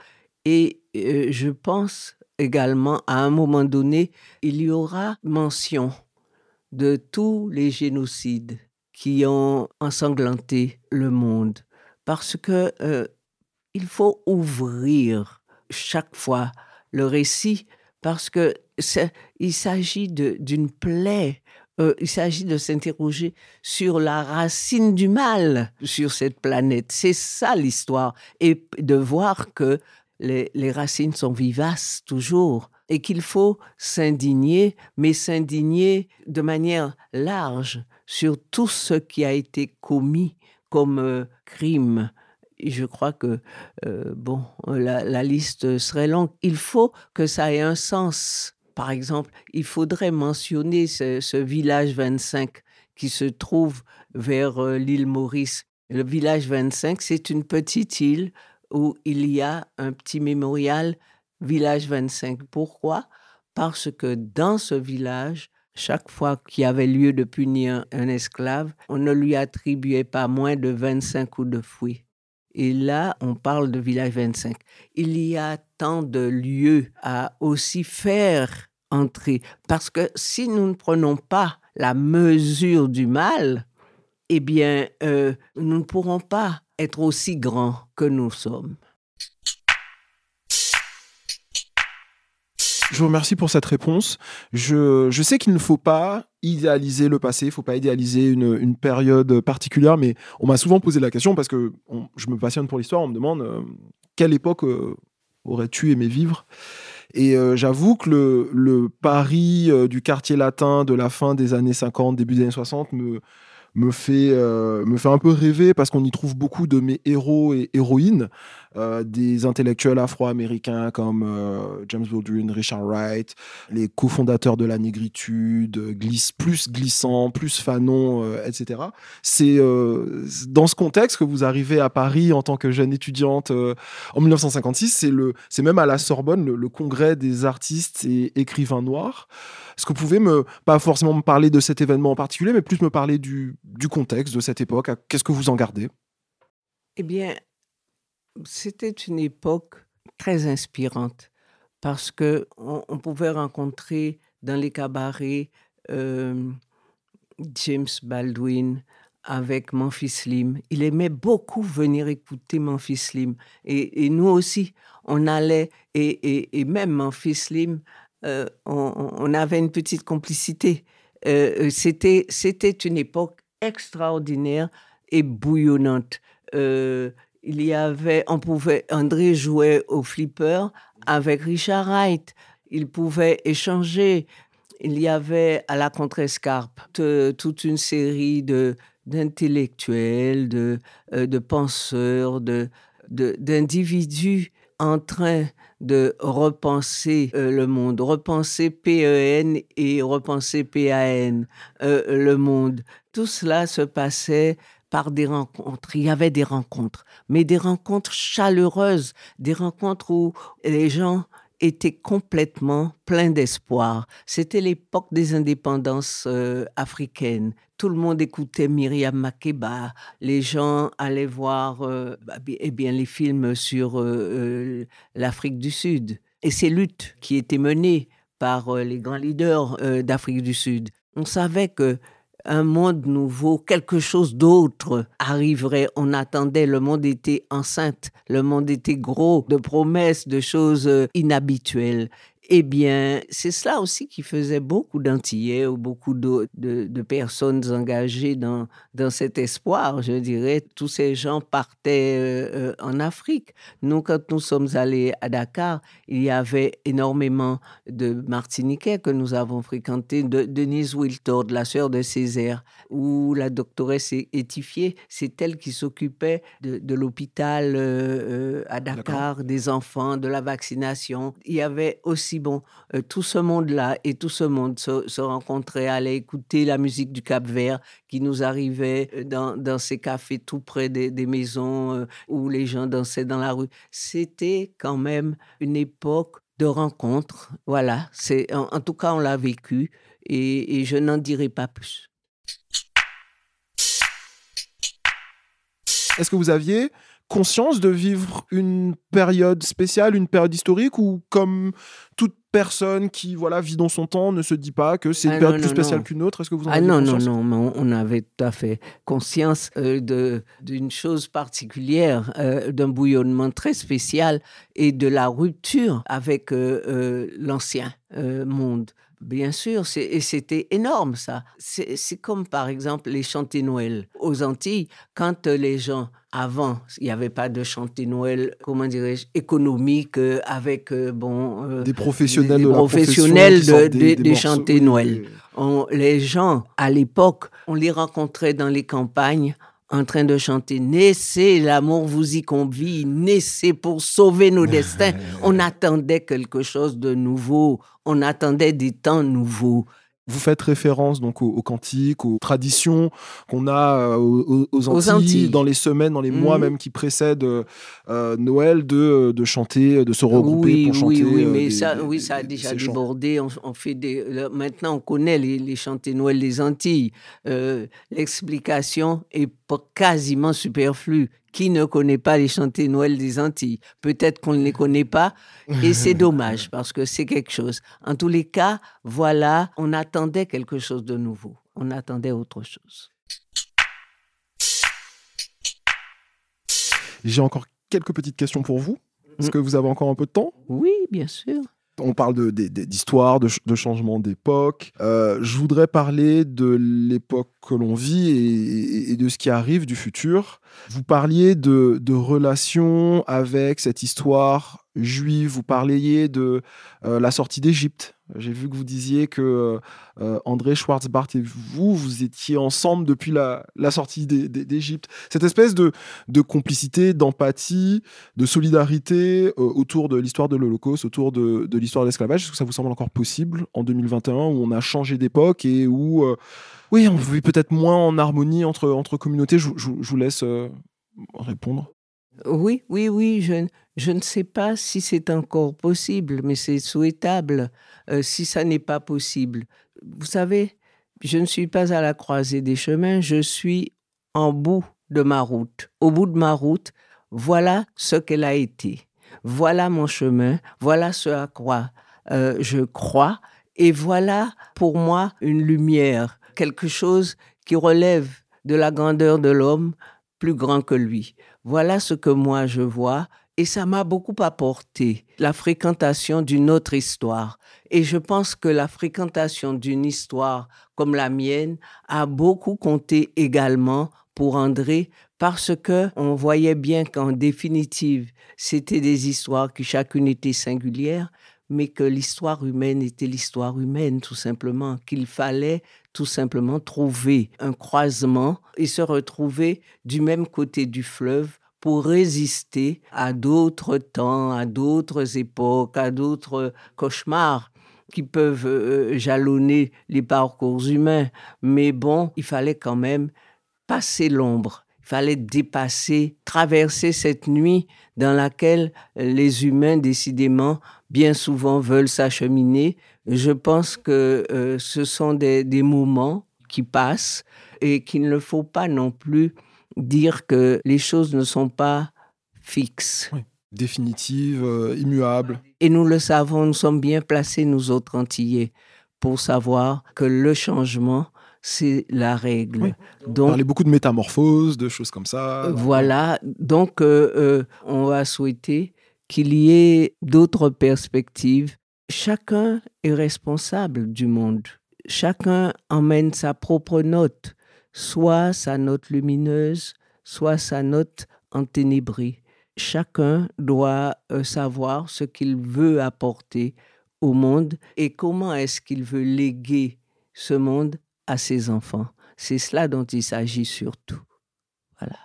et euh, je pense également, à un moment donné, il y aura mention de tous les génocides qui ont ensanglanté le monde. Parce que euh, il faut ouvrir chaque fois le récit, parce que il s'agit d'une plaie euh, il s'agit de s'interroger sur la racine du mal sur cette planète. C'est ça l'histoire. Et de voir que les, racines sont vivaces toujours et qu'il faut s'indigner, mais s'indigner de manière large sur tout ce qui a été commis comme euh, crime. Je crois que, euh, bon, la, liste serait longue. Il faut que ça ait un sens. Par exemple, il faudrait mentionner ce, village 25 qui se trouve vers euh, l'île Maurice. Le village 25, c'est une petite île où il y a un petit mémorial Village 25. Pourquoi? Parce que dans ce village, chaque fois qu'il y avait lieu de punir un esclave, on ne lui attribuait pas moins de 25 coups de fouet. Et là, on parle de village 25. Il y a tant de lieux à aussi faire entrer. Parce que si nous ne prenons pas la mesure du mal, eh bien, euh, nous ne pourrons pas être aussi grands que nous sommes. Je vous remercie pour cette réponse. Je, je sais qu'il ne faut pas idéaliser le passé, il ne faut pas idéaliser une, une, période particulière, mais on m'a souvent posé la question parce que je me passionne pour l'histoire, on me demande euh, quelle époque euh, aurais-tu aimé vivre? Et euh, j'avoue que le, le Paris du quartier latin de la fin des années 50, début des années 60 me, me fait, euh, me fait un peu rêver parce qu'on y trouve beaucoup de mes héros et héroïnes, euh, des intellectuels afro-américains comme euh, James Baldwin, Richard Wright, les cofondateurs de la négritude, glisse, plus glissant, plus fanon, etc. C'est dans ce contexte que vous arrivez à Paris en tant que jeune étudiante en 1956. C'est même à la Sorbonne, le congrès des artistes et écrivains noirs. Est-ce que vous pouvez me, pas forcément me parler de cet événement en particulier, mais plus me parler du, du contexte de cette époque? Qu'est-ce que vous en gardez? Eh bien, c'était une époque très inspirante parce que on, pouvait rencontrer dans les cabarets euh, James Baldwin avec Memphis Slim. Il aimait beaucoup venir écouter Memphis Slim. Et, et nous aussi, on allait, et, et, et même Memphis Slim euh, on, avait une petite complicité. Euh, euh, c'était, c'était une époque extraordinaire et bouillonnante. il y avait, on pouvait, André jouait au flipper avec Richard Wright. Il pouvait échanger. Il y avait à la contrescarpe toute une série de d'intellectuels, de, de penseurs, de, d'individus en train de repenser euh, le monde, repenser PEN et repenser PAN, euh, le monde. Tout cela se passait par des rencontres. Il y avait des rencontres, mais des rencontres chaleureuses, des rencontres où les gens était complètement plein d'espoir. C'était l'époque des indépendances euh, africaines. Tout le monde écoutait Myriam Makeba. Les gens allaient voir euh, bah, eh bien, les films sur euh, l'Afrique du Sud. Et ces luttes qui étaient menées par les grands leaders d'Afrique du Sud. On savait que un monde nouveau, quelque chose d'autre arriverait. On attendait, le monde était enceinte, le monde était gros de promesses, de choses euh, inhabituelles. Eh bien, c'est cela aussi qui faisait beaucoup d'Antillais ou beaucoup de, de, personnes engagées dans, dans cet espoir, je dirais. Tous ces gens partaient euh, euh, en Afrique. Nous, quand nous sommes allés à Dakar, il y avait énormément de Martiniquais que nous avons fréquentés, de Denise Wiltord, la sœur de Césaire, ou la doctoresse étifiée, c'est elle qui s'occupait de, de l'hôpital euh, à Dakar, des enfants, de la vaccination. Il y avait aussi bon, euh, tout ce monde-là et tout ce monde se, rencontrait, allait écouter la musique du Cap-Vert qui nous arrivait euh, dans, ces cafés tout près des, maisons euh, où les gens dansaient dans la rue. C'était quand même une époque de rencontre. Voilà, c'est en, tout cas on l'a vécu et, et je n'en dirai pas plus. Est-ce que vous aviez conscience de vivre une période spéciale, une période historique, ou comme toute personne qui voilà vit dans son temps ne se dit pas que c'est une ah, période plus spéciale qu'une autre? Est-ce que vous en ah, non, non, non, non, on avait tout à fait conscience euh, de d'une chose particulière, euh, d'un bouillonnement très spécial et de la rupture avec euh, l'ancien monde. Bien sûr, et c'était énorme ça. C'est comme par exemple les chantés Noël aux Antilles, quand les gens avant, il n'y avait pas de chanter Noël, comment dirais-je, économique euh, avec euh, bon euh, des professionnels, des, professionnels de, des, des, Noël. les gens à l'époque, on les rencontrait dans les campagnes en train de chanter Naissez, l'amour vous y convie, naissez pour sauver nos destins. On attendait quelque chose de nouveau, on attendait des temps nouveaux. Vous faites référence donc aux, cantiques, aux traditions qu'on a euh, aux, Antilles, dans les semaines, dans les mois mmh. même qui précèdent euh, Noël, de, de chanter, de se regrouper pour chanter. Oui, euh, mais ça, oui, ça a déjà débordé. On, fait des, maintenant, on connaît les, les chantés Noël des Antilles. L'explication est quasiment superflue qui ne connaît pas les chantés Noël des Antilles? Peut-être qu'on ne les connaît pas et c'est <laughs> dommage parce que c'est quelque chose. En tous les cas, voilà, on attendait quelque chose de nouveau. On attendait autre chose. J'ai encore quelques petites questions pour vous. Est-ce mm. que vous avez encore un peu de temps? Oui, bien sûr. On parle d'histoire, de, de, changement d'époque. Euh, je voudrais parler de l'époque que l'on vit et, de ce qui arrive du futur. Vous parliez de, relations avec cette histoire juive, vous parliez de euh, la sortie d'Égypte. J'ai vu que vous disiez que euh, André Schwarzbart et vous, vous étiez ensemble depuis la, sortie d'Égypte. Cette espèce de, complicité, d'empathie, de solidarité euh, autour de l'histoire de l'Holocauste, autour de, l'histoire de l'esclavage, est-ce que ça vous semble encore possible en 2021 où on a changé d'époque et où, oui, on vit peut-être moins en harmonie entre, communautés? Je, je vous laisse répondre. Oui, oui, oui, je, ne sais pas si c'est encore possible, mais c'est souhaitable euh, si ça n'est pas possible. Vous savez, je ne suis pas à la croisée des chemins, je suis en bout de ma route. Au bout de ma route, voilà ce qu'elle a été. Voilà mon chemin, voilà ce à quoi euh, je crois, et voilà pour moi une lumière, quelque chose qui relève de la grandeur de l'homme, plus grand que lui. Voilà ce que moi je vois et ça m'a beaucoup apporté, la fréquentation d'une autre histoire. Et je pense que la fréquentation d'une histoire comme la mienne a beaucoup compté également pour André parce que on voyait bien qu'en définitive, c'était des histoires qui chacune était singulière, mais que l'histoire humaine était l'histoire humaine tout simplement, qu'il fallait tout simplement trouver un croisement et se retrouver du même côté du fleuve pour résister à d'autres temps, à d'autres époques, à d'autres cauchemars qui peuvent euh, jalonner les parcours humains. Mais bon, il fallait quand même passer l'ombre, il fallait dépasser, traverser cette nuit dans laquelle les humains, décidément, bien souvent veulent s'acheminer. Je pense que euh, ce sont des, des moments qui passent et qu'il ne faut pas non plus dire que les choses ne sont pas fixes. Définitives, euh, immuables. Et nous le savons, nous sommes bien placés, nous autres Antillais, pour savoir que le changement, c'est la règle. Donc, on parlait beaucoup de métamorphoses, de choses comme ça. Voilà, donc euh, euh, on va souhaiter qu'il y ait d'autres perspectives chacun est responsable du monde. Chacun emmène sa propre note, soit sa note lumineuse, soit sa note enténébrée. Chacun doit euh, savoir ce qu'il veut apporter au monde et comment est-ce qu'il veut léguer ce monde à ses enfants. C'est cela dont il s'agit surtout. Voilà.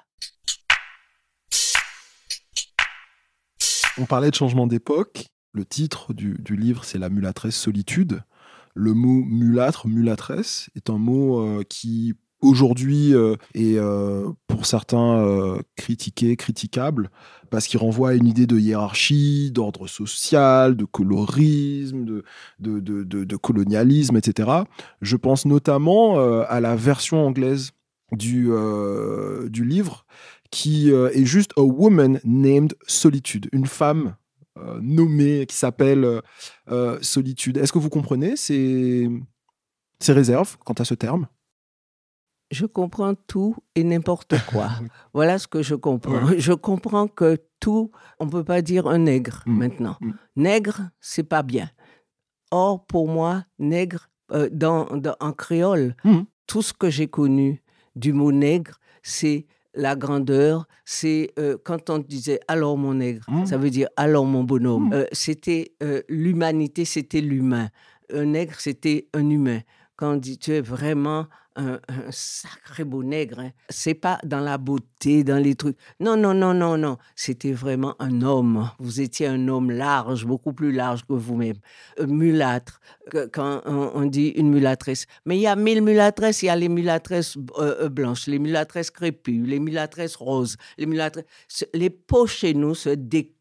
On parlait de changement d'époque. Le titre du, livre, c'est La mulâtresse solitude. Le mot mulâtre, mulâtresse, est un mot euh, qui aujourd'hui euh, est euh, pour certains critiqué, critiquable, parce qu'il renvoie à une idée de hiérarchie, d'ordre social, de colorisme, de, colonialisme, etc. Je pense notamment à la version anglaise du, livre, qui est juste A Woman Named Solitude, une femme nommé qui s'appelle euh, euh, solitude. Est-ce que vous comprenez ces, ces réserves quant à ce terme? Je comprends tout et n'importe quoi. <laughs> voilà ce que je comprends. Je comprends que tout, on ne peut pas dire un nègre mm. maintenant. Mm. Nègre, c'est pas bien. Or, pour moi, nègre, dans, en créole, mm. tout ce que j'ai connu du mot nègre, c'est la grandeur, c'est euh, quand on disait alors mon nègre, mmh. ça veut dire alors mon bonhomme. Mmh. Euh, c'était euh, l'humanité, c'était l'humain. Un nègre, c'était un humain. Quand on dit tu es vraiment un, sacré beau nègre. Hein. C'est pas dans la beauté, dans les trucs. Non, non, non, non, non. C'était vraiment un homme. Vous étiez un homme large, beaucoup plus large que vous-même. mulâtre, quand on, dit une mulâtresse. Mais il y a mille mulâtresses. Il y a les mulâtresses euh, euh, blanches, les mulâtresses crépues, les mulâtresses roses, les mulâtresses. Les peaux chez nous se découvrent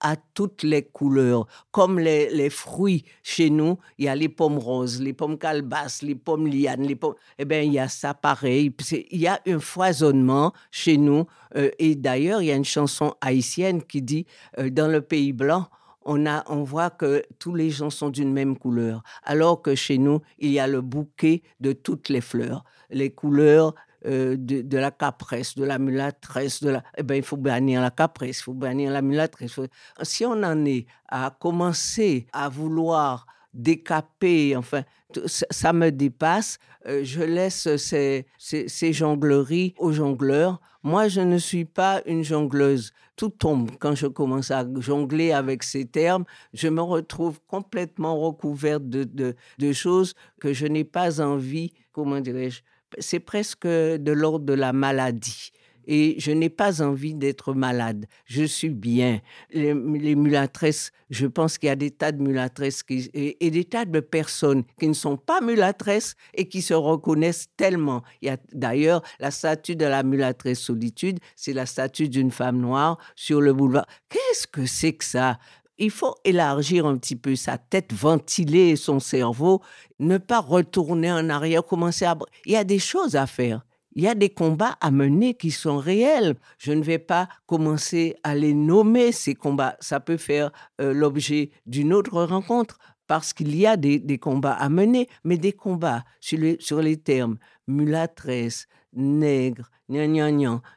à toutes les couleurs. Comme les, fruits chez nous, il y a les pommes roses, les pommes calbasses, les pommes lianes, les pommes. Eh bien, il y a ça pareil. Il y a un foisonnement chez nous. Euh, et d'ailleurs, il y a une chanson haïtienne qui dit euh, Dans le pays blanc, on, a, on voit que tous les gens sont d'une même couleur, alors que chez nous, il y a le bouquet de toutes les fleurs, les couleurs euh, de, la capresse, de la mulâtresse, de la... eh ben, il faut bannir la capresse, il faut bannir la mulâtresse. Si on en est à commencer à vouloir décaper, enfin, ça me dépasse. Euh, je laisse ces, ces, jongleries aux jongleurs. Moi, je ne suis pas une jongleuse. Tout tombe quand je commence à jongler avec ces termes. Je me retrouve complètement recouverte de, de choses que je n'ai pas envie, comment dirais-je, c'est presque de l'ordre de la maladie. Et je n'ai pas envie d'être malade. Je suis bien. Les, mulâtresses, je pense qu'il y a des tas de mulâtresses et, des tas de personnes qui ne sont pas mulâtresses et qui se reconnaissent tellement. Il y a d'ailleurs la statue de la mulâtresse solitude, c'est la statue d'une femme noire sur le boulevard. Qu'est-ce que c'est que ça? Il faut élargir un petit peu sa tête, ventiler son cerveau, ne pas retourner en arrière, commencer à... Il y a des choses à faire. Il y a des combats à mener qui sont réels. Je ne vais pas commencer à les nommer, ces combats. Ça peut faire euh, l'objet d'une autre rencontre parce qu'il y a des, combats à mener, mais des combats sur les, sur les termes mulâtresse, nègre,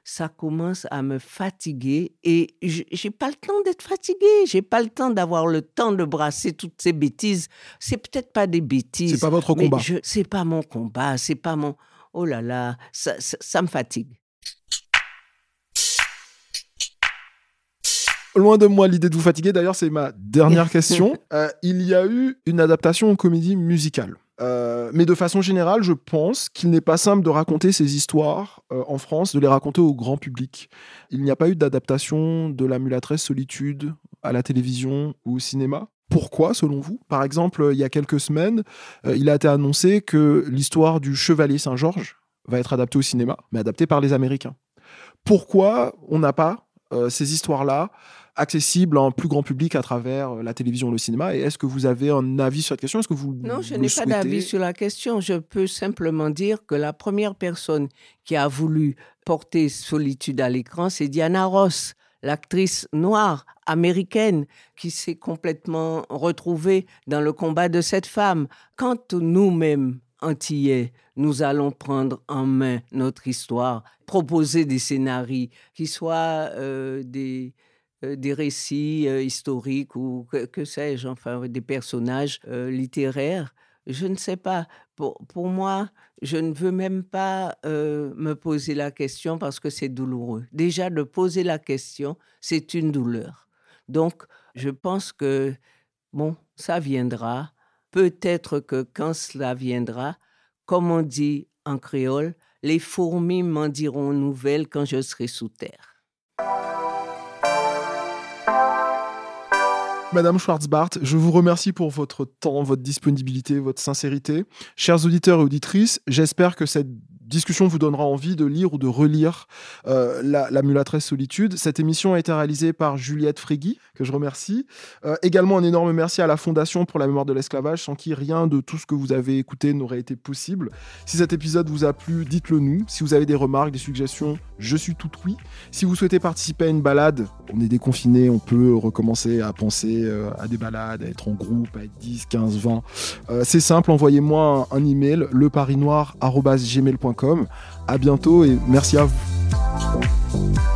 ça commence à me fatiguer et j'ai pas le temps d'être fatigué, j'ai pas le temps d'avoir le temps de brasser toutes ces bêtises. C'est peut-être pas des bêtises. C'est pas votre combat. C'est pas mon combat, c'est pas mon. Oh là là, ça, ça, me fatigue. Loin de moi l'idée de vous fatiguer, d'ailleurs c'est ma dernière <laughs> question. Euh, il y a eu une adaptation en comédie musicale. Euh, mais de façon générale, je pense qu'il n'est pas simple de raconter ces histoires euh, en France, de les raconter au grand public. Il n'y a pas eu d'adaptation de La mulâtresse solitude à la télévision ou au cinéma. Pourquoi, selon vous? Par exemple, il y a quelques semaines, euh, il a été annoncé que l'histoire du Chevalier Saint-Georges va être adaptée au cinéma, mais adaptée par les Américains. Pourquoi on n'a pas ces histoires-là accessible en plus grand public à travers euh, la télévision, le cinéma. Et est-ce que vous avez un avis sur cette question? Est-ce que vous Non, je n'ai pas d'avis sur la question. Je peux simplement dire que la première personne qui a voulu porter Solitude à l'écran, c'est Diana Ross l'actrice noire américaine qui s'est complètement retrouvée dans le combat de cette femme. Quand nous-mêmes, Antillais, nous allons prendre en main notre histoire, proposer des scénarios qui soient euh, des, des récits historiques ou que, sais-je, enfin des personnages littéraires. Je ne sais pas. Pour, pour, moi, je ne veux même pas me poser la question parce que c'est douloureux. Déjà, de poser la question, c'est une douleur. Donc, je pense que, bon, ça viendra. Peut-être que quand cela viendra, comme on dit en créole, les fourmis m'en diront nouvelles quand je serai sous terre. Madame Schwarzbart, je vous remercie pour votre temps, votre disponibilité, votre sincérité. Chers auditeurs et auditrices, j'espère que cette discussion vous donnera envie de lire ou de relire euh, la, la, Mulâtresse Solitude. Cette émission a été réalisée par Juliette Frégui, que je remercie. Euh, également un énorme merci à la Fondation pour la mémoire de l'esclavage, sans qui rien de tout ce que vous avez écouté n'aurait été possible. Si cet épisode vous a plu, dites-le nous. Si vous avez des remarques, des suggestions, je suis tout oui. Si vous souhaitez participer à une balade, on est déconfiné, on peut recommencer à penser euh, à des balades, à être en groupe, à être 10, 15, 20. C'est simple, envoyez-moi un, un email, leparinoir.gmail.com à bientôt et merci à vous.